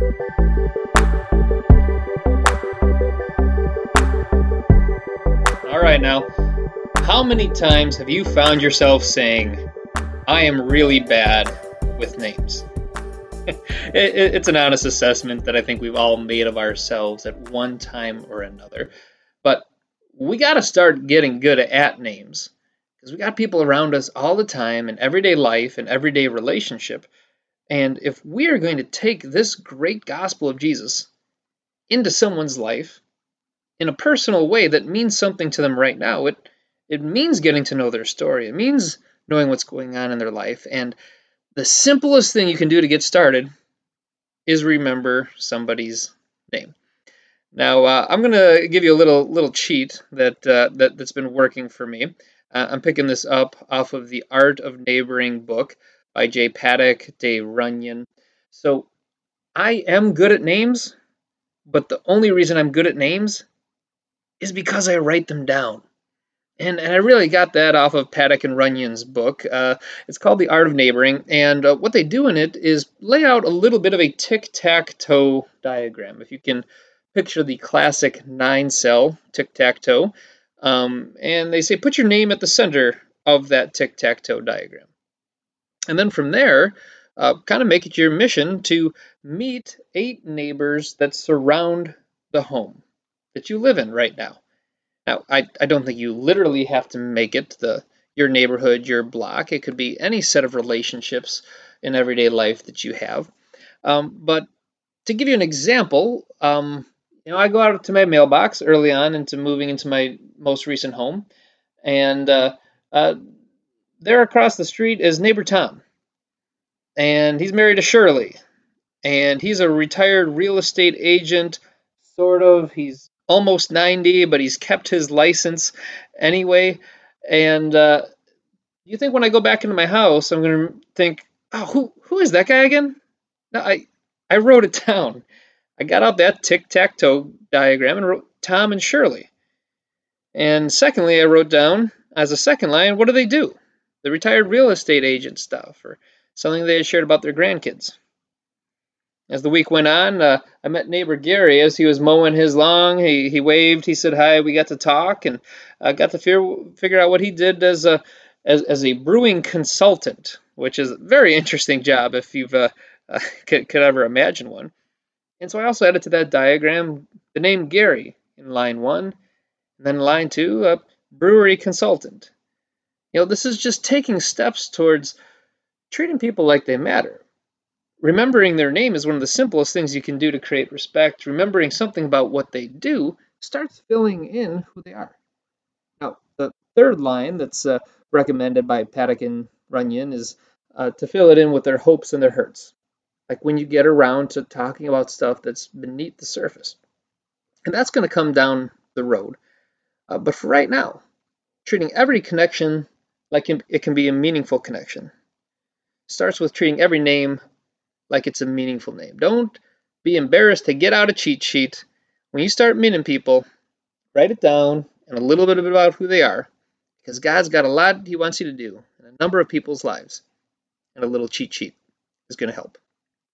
All right, now, how many times have you found yourself saying, I am really bad with names? it, it, it's an honest assessment that I think we've all made of ourselves at one time or another. But we got to start getting good at names because we got people around us all the time in everyday life and everyday relationship. And if we are going to take this great gospel of Jesus into someone's life in a personal way that means something to them right now, it it means getting to know their story. It means knowing what's going on in their life. And the simplest thing you can do to get started is remember somebody's name. Now, uh, I'm going to give you a little little cheat that, uh, that that's been working for me. Uh, I'm picking this up off of the Art of Neighboring book by J. Pathak de Runyon. So, I am good at names, but the only reason I'm good at names is because I write them down. And, and I really got that off of Pathak and Runyon's book. Uh, it's called The Art of Neighboring, and uh, what they do in it is lay out a little bit of a tic tac toe diagram. If you can picture the classic nine cell tic tac toe, um, and they say put your name at the center of that tic tac toe diagram. And then from there, uh, kind of make it your mission to meet eight neighbors that surround the home that you live in right now. Now, I, I don't think you literally have to make it the your neighborhood, your block. It could be any set of relationships in everyday life that you have. Um, but to give you an example, um, you know, I go out to my mailbox early on into moving into my most recent home, and uh, uh, there across the street is neighbor Tom, and he's married to Shirley, and he's a retired real estate agent, sort of. He's almost 90, but he's kept his license anyway. And uh, you think when I go back into my house, I'm going to think, oh, who who is that guy again? No, I I wrote it down. I got out that tic tac toe diagram and wrote Tom and Shirley. And secondly, I wrote down as a second line, what do they do? The retired real estate agent stuff, or something they had shared about their grandkids. As the week went on, uh, I met neighbor Gary as he was mowing his lawn. He, he waved, he said hi, we got to talk, and I got to fear, figure out what he did as a, as, as a brewing consultant, which is a very interesting job if you've uh, uh, could, could ever imagine one. And so I also added to that diagram the name Gary in line one, and then line two, a brewery consultant. You know, this is just taking steps towards treating people like they matter Remembering their name is one of the simplest things you can do to create respect. Remembering something about what they do starts filling in who they are. Now, the third line that's uh, recommended by Pathak and Runyon is uh, to fill it in with their hopes and their hurts. Like when you get around to talking about stuff that's beneath the surface. And that's going to come down the road. Uh, but for right now, treating every connection like it can be a meaningful connection starts with treating every name like it's a meaningful name. Don't be embarrassed to get out a cheat sheet. When you start meeting people, write it down and a little bit about who they are because God's got a lot He wants you to do in a number of people's lives, and a little cheat sheet is going to help.